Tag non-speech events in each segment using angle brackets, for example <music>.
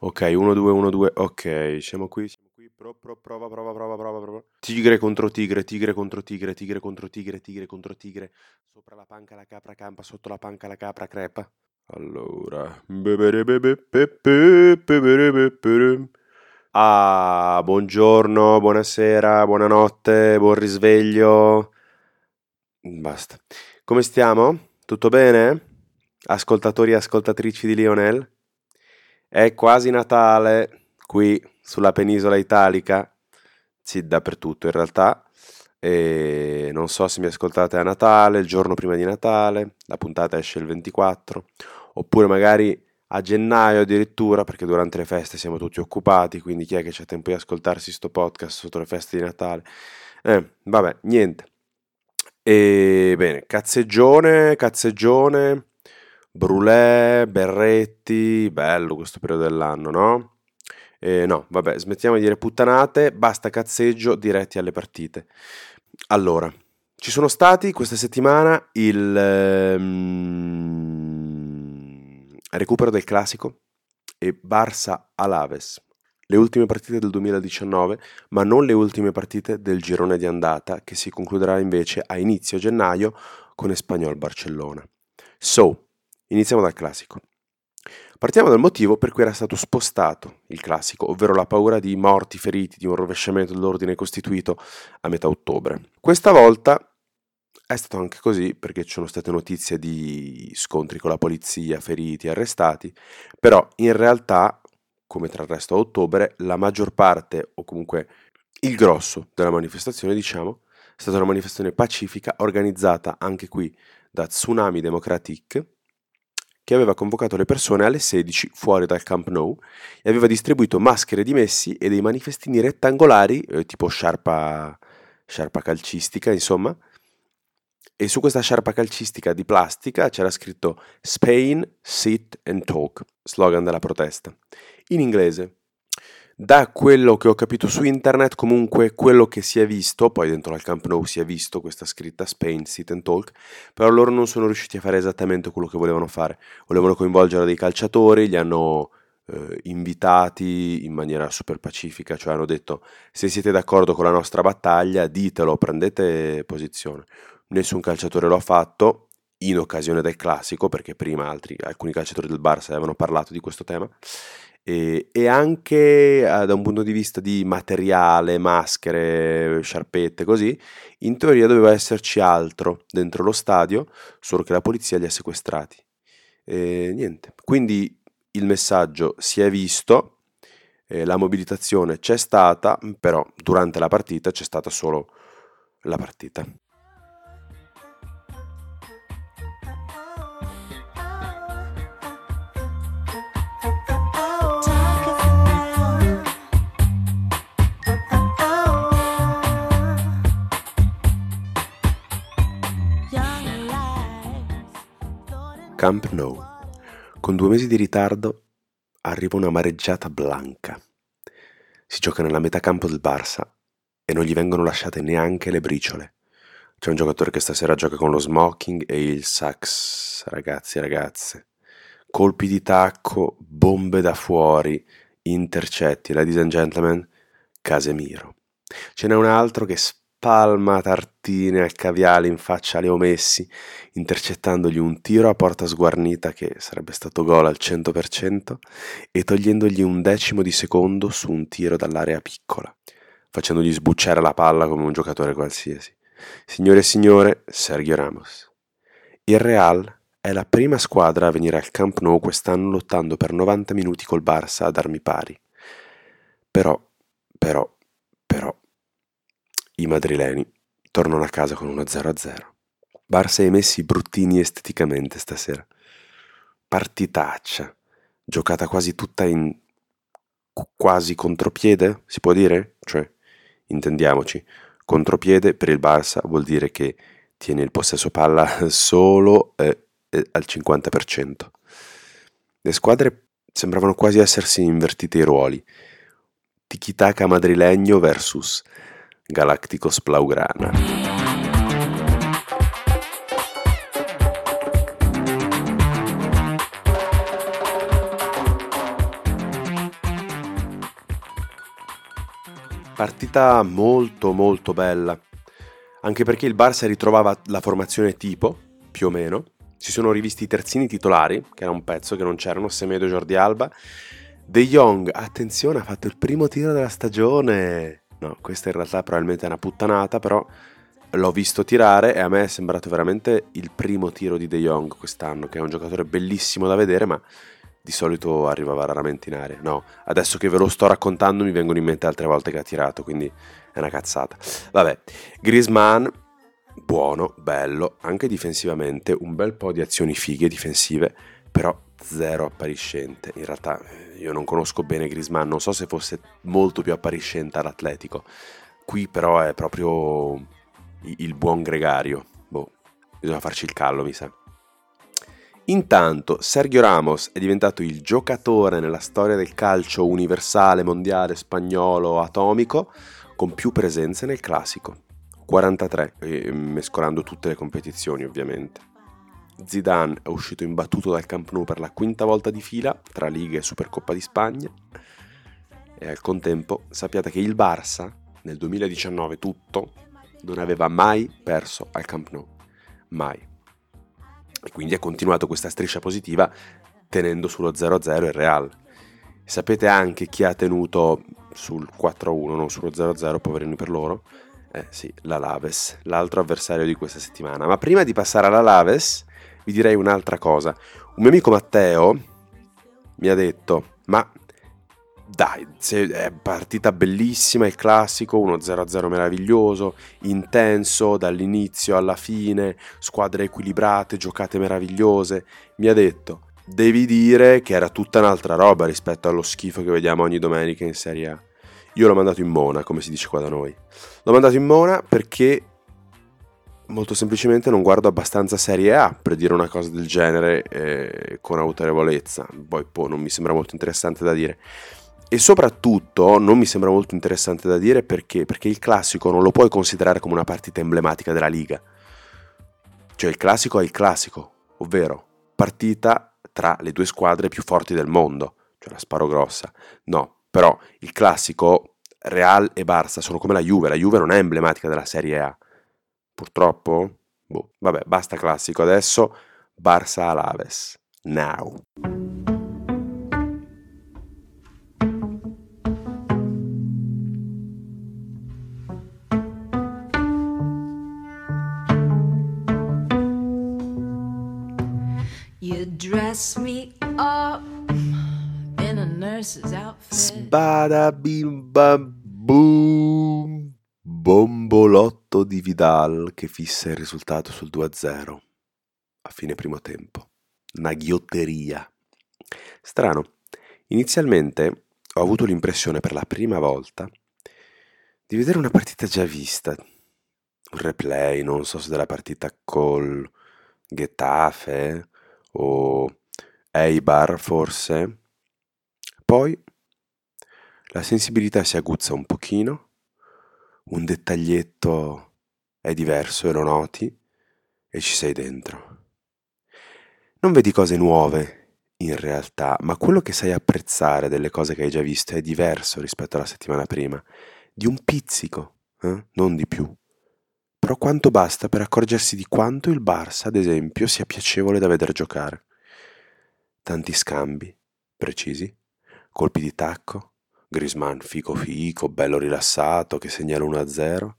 Ok, 1, 2, 1, 2, ok, siamo qui, siamo qui, pro, pro, prova, prova, prova, prova, prova. Tigre contro tigre, tigre contro tigre, tigre contro tigre, tigre contro tigre. Sopra la panca la capra campa, sotto la panca la capra crepa. Allora... Ah, buongiorno, buonasera, buonanotte, buon risveglio. Basta. Come stiamo? Tutto bene? Ascoltatori e ascoltatrici di Lionel? È quasi Natale qui sulla penisola italica, sì, dappertutto in realtà. E non so se mi ascoltate a Natale, il giorno prima di Natale, la puntata esce il 24, oppure magari a gennaio addirittura, perché durante le feste siamo tutti occupati, quindi chi è che c'è tempo di ascoltarsi sto podcast sotto le feste di Natale? Eh, vabbè, niente. E bene, cazzeggione, cazzeggione, brulè, berretti, bello questo periodo dell'anno, no? E no, vabbè, smettiamo di dire puttanate, basta cazzeggio diretti alle partite. Allora, ci sono stati questa settimana il... Um recupero del classico e Barça Alaves. Le ultime partite del 2019, ma non le ultime partite del girone di andata che si concluderà invece a inizio gennaio con Espagnol Barcellona. So, iniziamo dal classico. Partiamo dal motivo per cui era stato spostato il classico, ovvero la paura di morti, feriti, di un rovesciamento dell'ordine costituito a metà ottobre. Questa volta è stato anche così perché ci sono state notizie di scontri con la polizia, feriti, arrestati, però in realtà, come tra il resto a ottobre, la maggior parte, o comunque il grosso della manifestazione, diciamo, è stata una manifestazione pacifica organizzata anche qui da Tsunami Democratic, che aveva convocato le persone alle 16 fuori dal Camp Nou e aveva distribuito maschere di Messi e dei manifestini rettangolari, eh, tipo sciarpa, sciarpa calcistica, insomma, e su questa sciarpa calcistica di plastica c'era scritto Spain, sit and talk, slogan della protesta, in inglese. Da quello che ho capito su internet, comunque quello che si è visto, poi dentro al Camp Nou si è visto questa scritta Spain, sit and talk, però loro non sono riusciti a fare esattamente quello che volevano fare. Volevano coinvolgere dei calciatori, li hanno eh, invitati in maniera super pacifica, cioè hanno detto se siete d'accordo con la nostra battaglia ditelo, prendete posizione nessun calciatore lo ha fatto in occasione del classico, perché prima altri, alcuni calciatori del Barça avevano parlato di questo tema, e, e anche eh, da un punto di vista di materiale, maschere, sciarpette, così, in teoria doveva esserci altro dentro lo stadio, solo che la polizia li ha sequestrati. E niente, quindi il messaggio si è visto, eh, la mobilitazione c'è stata, però durante la partita c'è stata solo la partita. Camp Nou. Con due mesi di ritardo arriva una mareggiata blanca. Si gioca nella metà campo del Barça e non gli vengono lasciate neanche le briciole. C'è un giocatore che stasera gioca con lo smoking e il sax, ragazzi e ragazze. Colpi di tacco, bombe da fuori, intercetti, ladies and gentlemen, Casemiro. Ce n'è un altro che palma tartine al caviale in faccia a Leo Messi, intercettandogli un tiro a porta sguarnita che sarebbe stato gol al 100% e togliendogli un decimo di secondo su un tiro dall'area piccola, facendogli sbucciare la palla come un giocatore qualsiasi. Signore e signore, Sergio Ramos. Il Real è la prima squadra a venire al Camp Nou quest'anno lottando per 90 minuti col Barça ad armi pari. Però, però, però, i madrileni tornano a casa con uno 0-0. Barça e Messi bruttini esteticamente stasera. Partitaccia, giocata quasi tutta in quasi contropiede, si può dire? Cioè, intendiamoci, contropiede per il Barça vuol dire che tiene il possesso palla <laughs> solo eh, eh, al 50%. Le squadre sembravano quasi essersi invertite i ruoli. Tiki-taka madrilegno versus Galactico Splaugrana. Partita molto molto bella, anche perché il Barça ritrovava la formazione tipo, più o meno, si sono rivisti i terzini titolari, che era un pezzo che non c'erano, Semedo e Jordi Alba. De Jong, attenzione, ha fatto il primo tiro della stagione. No, questa in realtà probabilmente è una puttanata, però l'ho visto tirare e a me è sembrato veramente il primo tiro di De Jong quest'anno, che è un giocatore bellissimo da vedere, ma di solito arrivava raramente in aria. No, adesso che ve lo sto raccontando mi vengono in mente altre volte che ha tirato, quindi è una cazzata. Vabbè, Griezmann, buono, bello, anche difensivamente, un bel po' di azioni fighe difensive, però zero appariscente. In realtà eh, io non conosco bene Griezmann, non so se fosse molto più appariscente all'Atletico. Qui però è proprio il buon gregario. Boh, bisogna farci il callo, mi sa. Intanto Sergio Ramos è diventato il giocatore nella storia del calcio universale, mondiale, spagnolo, atomico, con più presenze nel classico. 43, mescolando tutte le competizioni ovviamente. Zidane è uscito imbattuto dal Camp Nou per la quinta volta di fila, tra Liga e Supercoppa di Spagna. E al contempo sappiate che il Barça, nel 2019 tutto, non aveva mai perso al Camp Nou. Mai. E quindi ha continuato questa striscia positiva tenendo sullo 0-0 il Real. Sapete anche chi ha tenuto sul 4-1, non sullo 0-0, poverini per loro? Eh sì, la Laves, l'altro avversario di questa settimana. Ma prima di passare alla Laves, vi direi un'altra cosa. Un mio amico Matteo mi ha detto, ma dai, è partita bellissima, il classico, 1-0-0 meraviglioso, intenso dall'inizio alla fine, squadre equilibrate, giocate meravigliose. Mi ha detto, devi dire che era tutta un'altra roba rispetto allo schifo che vediamo ogni domenica in Serie A. Io l'ho mandato in mona, come si dice qua da noi. L'ho mandato in mona perché molto semplicemente non guardo abbastanza Serie A per dire una cosa del genere eh, con autorevolezza. Poi, poi non mi sembra molto interessante da dire. E soprattutto non mi sembra molto interessante da dire perché, perché il classico non lo puoi considerare come una partita emblematica della Liga. Cioè il classico è il classico, ovvero partita tra le due squadre più forti del mondo, cioè la sparo grossa. No, però il classico Real e Barça sono come la Juve, la Juve non è emblematica della Serie A. Purtroppo? Boh, vabbè, basta classico, adesso Barça Alaves. Now. dress me up in a nurse's outfit. Sbada bim bam. Bombolotto di Vidal che fissa il risultato sul 2-0 a fine primo tempo. Una ghiotteria. Strano. Inizialmente ho avuto l'impressione per la prima volta di vedere una partita già vista. Un replay, non so se della partita col Getafe o Eibar forse. Poi la sensibilità si aguzza un pochino, un dettaglietto è diverso e lo noti e ci sei dentro. Non vedi cose nuove in realtà, ma quello che sai apprezzare delle cose che hai già visto è diverso rispetto alla settimana prima, di un pizzico, eh? non di più. Però quanto basta per accorgersi di quanto il Barça, ad esempio, sia piacevole da vedere giocare. Tanti scambi, precisi, colpi di tacco, Grisman fico fico, bello rilassato, che segna l'1-0.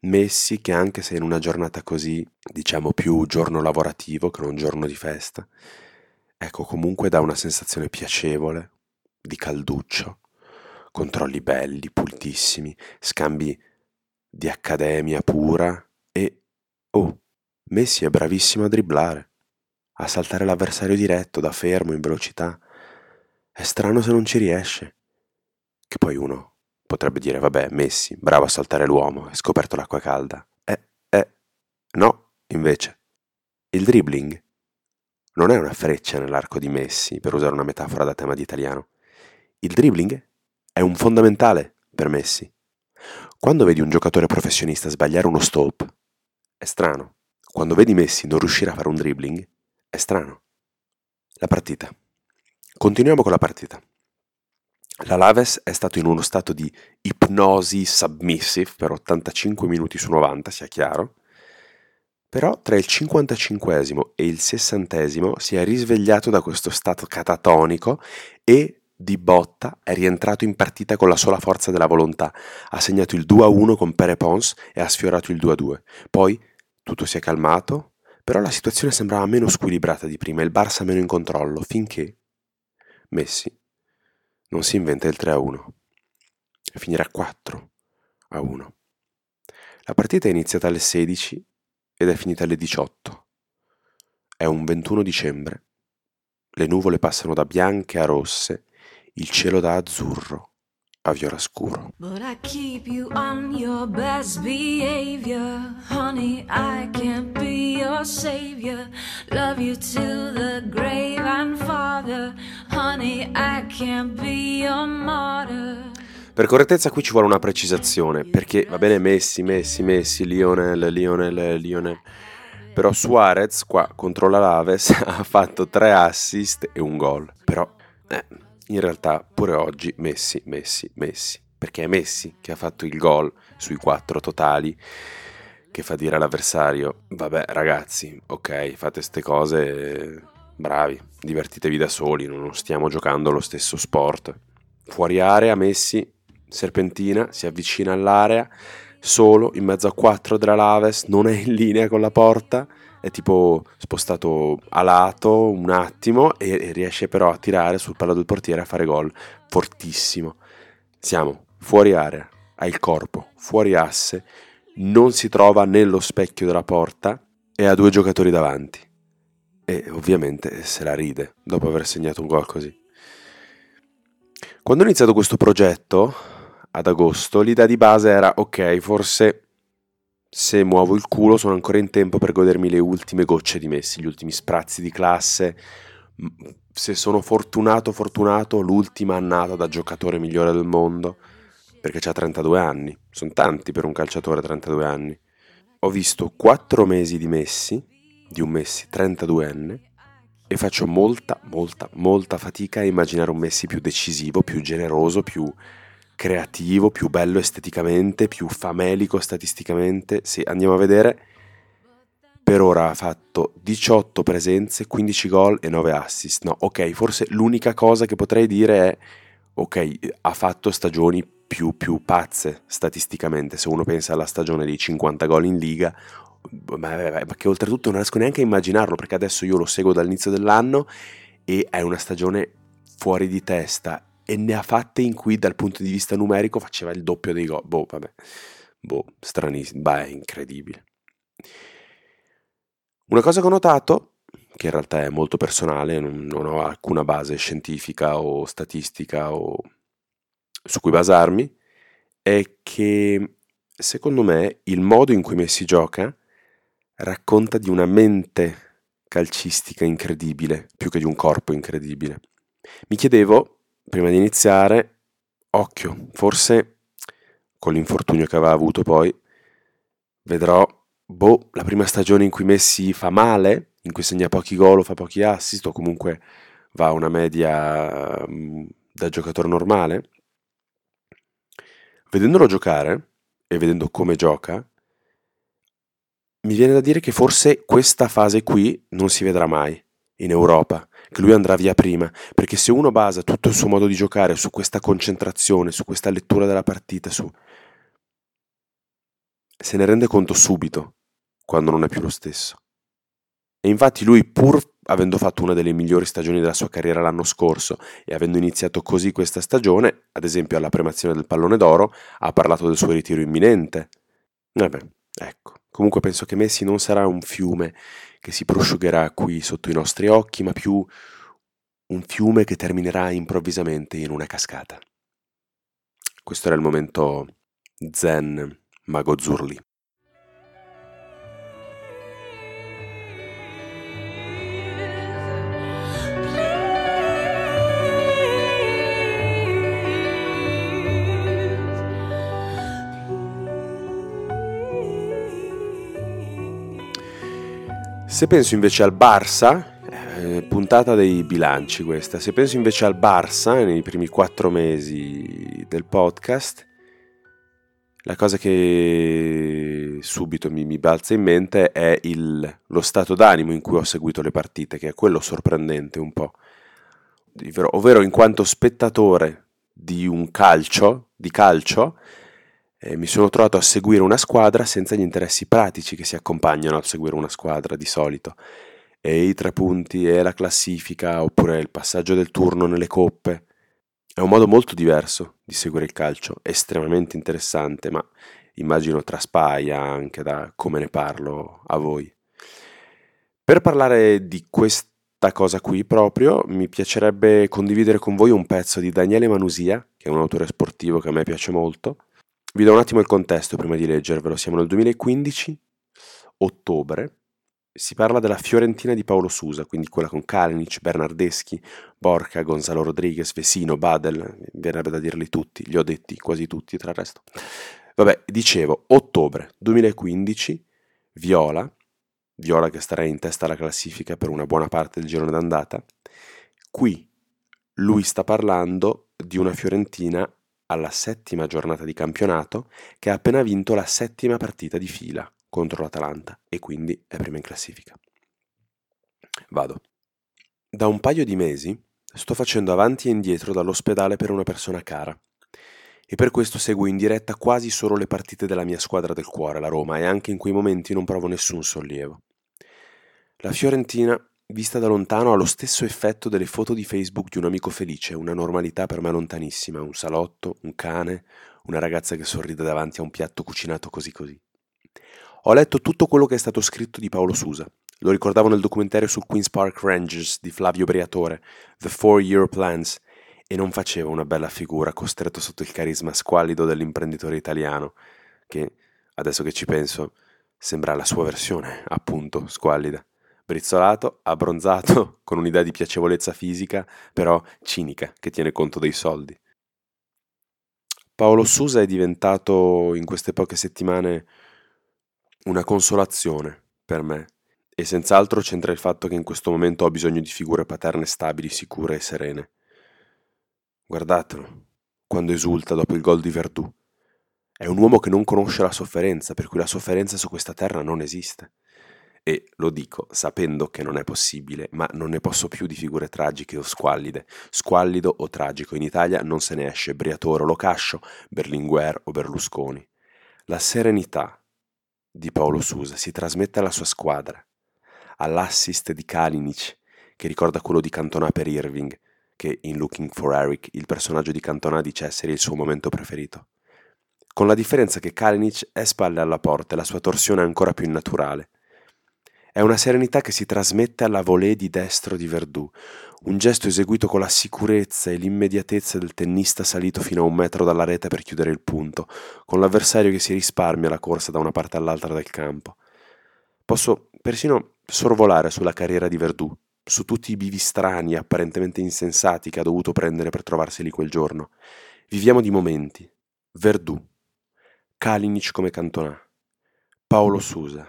Messi che anche se in una giornata così, diciamo più giorno lavorativo che non giorno di festa, ecco comunque dà una sensazione piacevole, di calduccio, controlli belli, pulitissimi, scambi di accademia pura e, oh, Messi è bravissimo a dribblare a saltare l'avversario diretto da fermo in velocità. È strano se non ci riesce. Che poi uno potrebbe dire, vabbè, Messi, bravo a saltare l'uomo, hai scoperto l'acqua calda. Eh, eh, no, invece. Il dribbling non è una freccia nell'arco di Messi, per usare una metafora da tema di italiano. Il dribbling è un fondamentale per Messi. Quando vedi un giocatore professionista sbagliare uno stop, è strano. Quando vedi Messi non riuscire a fare un dribbling, è strano. La partita. Continuiamo con la partita. L'Alaves è stato in uno stato di ipnosi submissive per 85 minuti su 90, sia chiaro, però tra il 55 e il 60 si è risvegliato da questo stato catatonico e di botta è rientrato in partita con la sola forza della volontà. Ha segnato il 2-1 con Pere Pons e ha sfiorato il 2-2. Poi tutto si è calmato, però la situazione sembrava meno squilibrata di prima, il Barça meno in controllo, finché Messi non si inventa il 3-1 e finirà 4-1. La partita è iniziata alle 16 ed è finita alle 18. È un 21 dicembre. Le nuvole passano da bianche a rosse, il cielo da azzurro a viola scuro. But I keep you on your best behavior, honey. I can't be your savior. Love you till the grave and father, honey. I can't be your martyr. Per correttezza qui ci vuole una precisazione, perché va bene Messi, Messi, Messi, Lionel, Lionel, Lionel. Però Suarez qua contro la Laves <laughs> ha fatto tre assist e un gol. Però eh, in realtà pure oggi Messi, Messi, Messi. Perché è Messi che ha fatto il gol sui quattro totali che fa dire all'avversario, vabbè ragazzi, ok, fate queste cose, bravi, divertitevi da soli, non stiamo giocando lo stesso sport. Fuori area Messi serpentina, si avvicina all'area, solo in mezzo a quattro della Laves, non è in linea con la porta, è tipo spostato a lato un attimo e, e riesce però a tirare sul palo del portiere a fare gol fortissimo. Siamo fuori area, ha il corpo, fuori asse, non si trova nello specchio della porta e ha due giocatori davanti. E ovviamente se la ride dopo aver segnato un gol così. Quando ho iniziato questo progetto, ad agosto, l'idea di base era ok, forse se muovo il culo sono ancora in tempo per godermi le ultime gocce di Messi, gli ultimi sprazzi di classe. Se sono fortunato, fortunato, l'ultima annata da giocatore migliore del mondo, perché ha 32 anni. Sono tanti per un calciatore 32 anni. Ho visto 4 mesi di Messi, di un Messi 32enne, e faccio molta, molta, molta fatica a immaginare un Messi più decisivo, più generoso, più creativo, più bello esteticamente, più famelico statisticamente. Sì, andiamo a vedere. Per ora ha fatto 18 presenze, 15 gol e 9 assist. No, ok, forse l'unica cosa che potrei dire è, ok, ha fatto stagioni più, più pazze statisticamente. Se uno pensa alla stagione dei 50 gol in Liga, ma, che oltretutto non riesco neanche a immaginarlo perché adesso io lo seguo dall'inizio dell'anno e è una stagione fuori di testa e ne ha fatte in cui dal punto di vista numerico faceva il doppio dei gol. Boh, vabbè, boh, stranissimo, beh, incredibile. Una cosa che ho notato, che in realtà è molto personale, non, non ho alcuna base scientifica o statistica o su cui basarmi, è che secondo me il modo in cui Messi gioca racconta di una mente calcistica incredibile, più che di un corpo incredibile. Mi chiedevo prima di iniziare, occhio, forse con l'infortunio che aveva avuto poi, vedrò, boh, la prima stagione in cui Messi fa male, in cui segna pochi gol o fa pochi assist, o comunque va a una media um, da giocatore normale. Vedendolo giocare e vedendo come gioca, mi viene da dire che forse questa fase qui non si vedrà mai in Europa che lui andrà via prima, perché se uno basa tutto il suo modo di giocare su questa concentrazione, su questa lettura della partita, su... se ne rende conto subito quando non è più lo stesso. E infatti lui, pur avendo fatto una delle migliori stagioni della sua carriera l'anno scorso e avendo iniziato così questa stagione, ad esempio alla premazione del pallone d'oro, ha parlato del suo ritiro imminente. Vabbè, ecco. Comunque penso che Messi non sarà un fiume che si prosciugherà qui sotto i nostri occhi, ma più un fiume che terminerà improvvisamente in una cascata. Questo era il momento zen mago Zurli. Se penso invece al Barça, eh, puntata dei bilanci questa. Se penso invece al Barça nei primi quattro mesi del podcast, la cosa che subito mi, mi balza in mente è il, lo stato d'animo in cui ho seguito le partite, che è quello sorprendente un po'. Ovvero in quanto spettatore di un calcio, di calcio, eh, mi sono trovato a seguire una squadra senza gli interessi pratici che si accompagnano a seguire una squadra di solito. E i tre punti, e la classifica, oppure il passaggio del turno nelle coppe. È un modo molto diverso di seguire il calcio, estremamente interessante, ma immagino traspaia anche da come ne parlo a voi. Per parlare di questa cosa qui proprio, mi piacerebbe condividere con voi un pezzo di Daniele Manusia, che è un autore sportivo che a me piace molto. Vi do un attimo il contesto prima di leggervelo. Siamo nel 2015, ottobre, si parla della Fiorentina di Paolo Susa, quindi quella con Kalinic, Bernardeschi, Borca, Gonzalo Rodriguez, Vesino, Badel, verrebbe da dirli tutti, li ho detti quasi tutti tra il resto. Vabbè, dicevo, ottobre 2015, Viola, Viola che starà in testa alla classifica per una buona parte del girone d'andata, qui lui sta parlando di una Fiorentina alla settima giornata di campionato che ha appena vinto la settima partita di fila contro l'Atalanta e quindi è prima in classifica. Vado. Da un paio di mesi sto facendo avanti e indietro dall'ospedale per una persona cara e per questo seguo in diretta quasi solo le partite della mia squadra del cuore, la Roma, e anche in quei momenti non provo nessun sollievo. La Fiorentina, vista da lontano, ha lo stesso effetto delle foto di Facebook di un amico felice, una normalità per me lontanissima, un salotto, un cane, una ragazza che sorride davanti a un piatto cucinato così così. Ho letto tutto quello che è stato scritto di Paolo Susa. Lo ricordavo nel documentario sul Queen's Park Rangers di Flavio Briatore, The Four Year Plans, e non faceva una bella figura costretto sotto il carisma squallido dell'imprenditore italiano, che, adesso che ci penso, sembra la sua versione, appunto, squallida. Brizzolato, abbronzato, <laughs> con un'idea di piacevolezza fisica, però cinica, che tiene conto dei soldi. Paolo Susa è diventato in queste poche settimane una consolazione per me e senz'altro c'entra il fatto che in questo momento ho bisogno di figure paterne stabili, sicure e serene. Guardatelo, quando esulta dopo il gol di Verdù. È un uomo che non conosce la sofferenza, per cui la sofferenza su questa terra non esiste. E lo dico sapendo che non è possibile, ma non ne posso più di figure tragiche o squallide. Squallido o tragico, in Italia non se ne esce Briatore o Locascio, Berlinguer o Berlusconi. La serenità, di Paolo Susa si trasmette alla sua squadra, all'assist di Kalinic, che ricorda quello di Cantona per Irving, che in Looking for Eric il personaggio di Cantona dice essere il suo momento preferito. Con la differenza che Kalinic è spalle alla porta e la sua torsione è ancora più innaturale. È una serenità che si trasmette alla volée di destro di Verdù, un gesto eseguito con la sicurezza e l'immediatezza del tennista salito fino a un metro dalla rete per chiudere il punto, con l'avversario che si risparmia la corsa da una parte all'altra del campo. Posso persino sorvolare sulla carriera di Verdù, su tutti i bivi strani e apparentemente insensati che ha dovuto prendere per trovarsi lì quel giorno. Viviamo di momenti. Verdù, Kalinic come Cantona, Paolo Susa.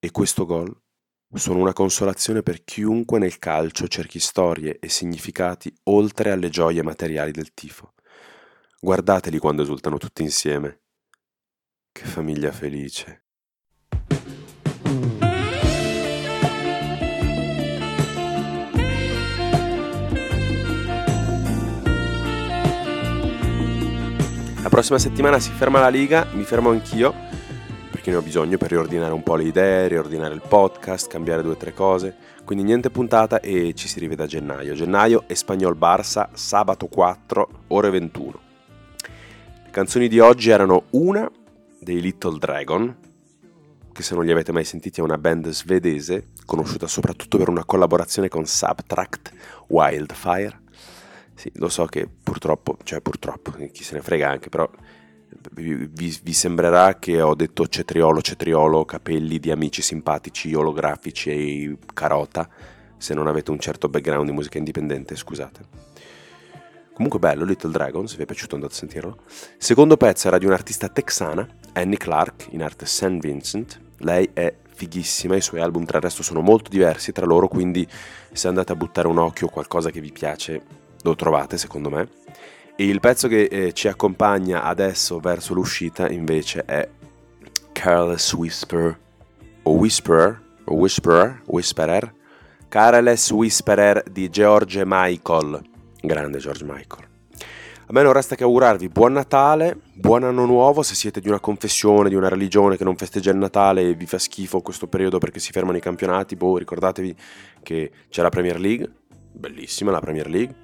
E questo gol sono una consolazione per chiunque nel calcio cerchi storie e significati oltre alle gioie materiali del tifo. Guardateli quando esultano tutti insieme. Che famiglia felice. La prossima settimana si ferma la Liga, mi fermo anch'io perché ne ho bisogno per riordinare un po' le idee, riordinare il podcast, cambiare due o tre cose. Quindi niente puntata e ci si rivede a gennaio. Gennaio Espagnol Barça, sabato 4, ore 21. Le canzoni di oggi erano una dei Little Dragon, che se non li avete mai sentiti è una band svedese, conosciuta soprattutto per una collaborazione con Subtract Wildfire. Sì, lo so che purtroppo, cioè purtroppo, chi se ne frega anche, però vi, vi, sembrerà che ho detto cetriolo, cetriolo, capelli di amici simpatici, olografici e carota, se non avete un certo background di musica indipendente, scusate. Comunque bello, Little Dragon, se vi è piaciuto andate a sentirlo. Secondo pezzo era di un'artista texana, Annie Clark, in arte St. Vincent. Lei è fighissima, i suoi album tra il resto sono molto diversi tra loro, quindi se andate a buttare un occhio qualcosa che vi piace lo trovate secondo me. Il pezzo che eh, ci accompagna adesso verso l'uscita invece è Careless Whisper o Whisperer o Whisperer, Whisperer, Careless Whisperer di George Michael, grande George Michael. A me non resta che augurarvi buon Natale, buon anno nuovo, se siete di una confessione, di una religione che non festeggia il Natale e vi fa schifo questo periodo perché si fermano i campionati, boh, ricordatevi che c'è la Premier League, bellissima la Premier League,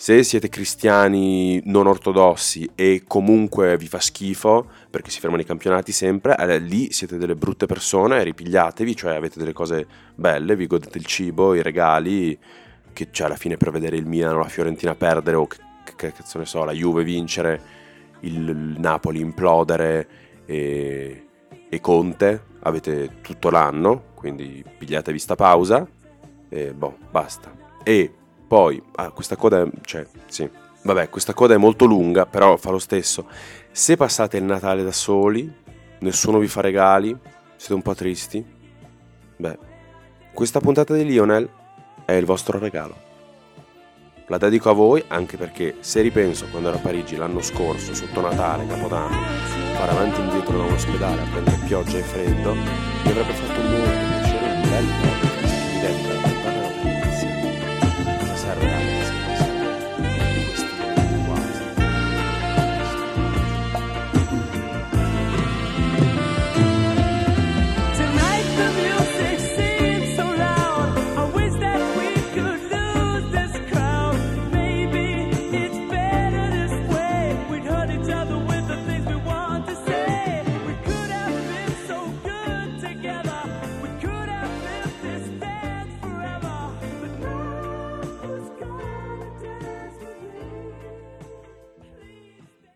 se siete cristiani non ortodossi e comunque vi fa schifo perché si fermano i campionati sempre, eh, lì siete delle brutte persone, ripigliatevi, cioè avete delle cose belle, vi godete il cibo, i regali, che cioè alla fine per vedere il Milan o la Fiorentina perdere o che, che cazzo ne so, la Juve vincere, il Napoli implodere e, e Conte, avete tutto l'anno, quindi pigliatevi sta pausa e boh, basta. E poi, ah, questa coda, cioè, sì, vabbè, questa coda è molto lunga, però fa lo stesso. Se passate il Natale da soli, nessuno vi fa regali, siete un po' tristi, beh, questa puntata di Lionel è il vostro regalo. La dedico a voi anche perché se ripenso quando ero a Parigi l'anno scorso, sotto Natale, Capodanno, fare avanti e indietro da un ospedale a prendere pioggia e freddo, mi avrebbe fatto molto piacere un bel po' che mi dedica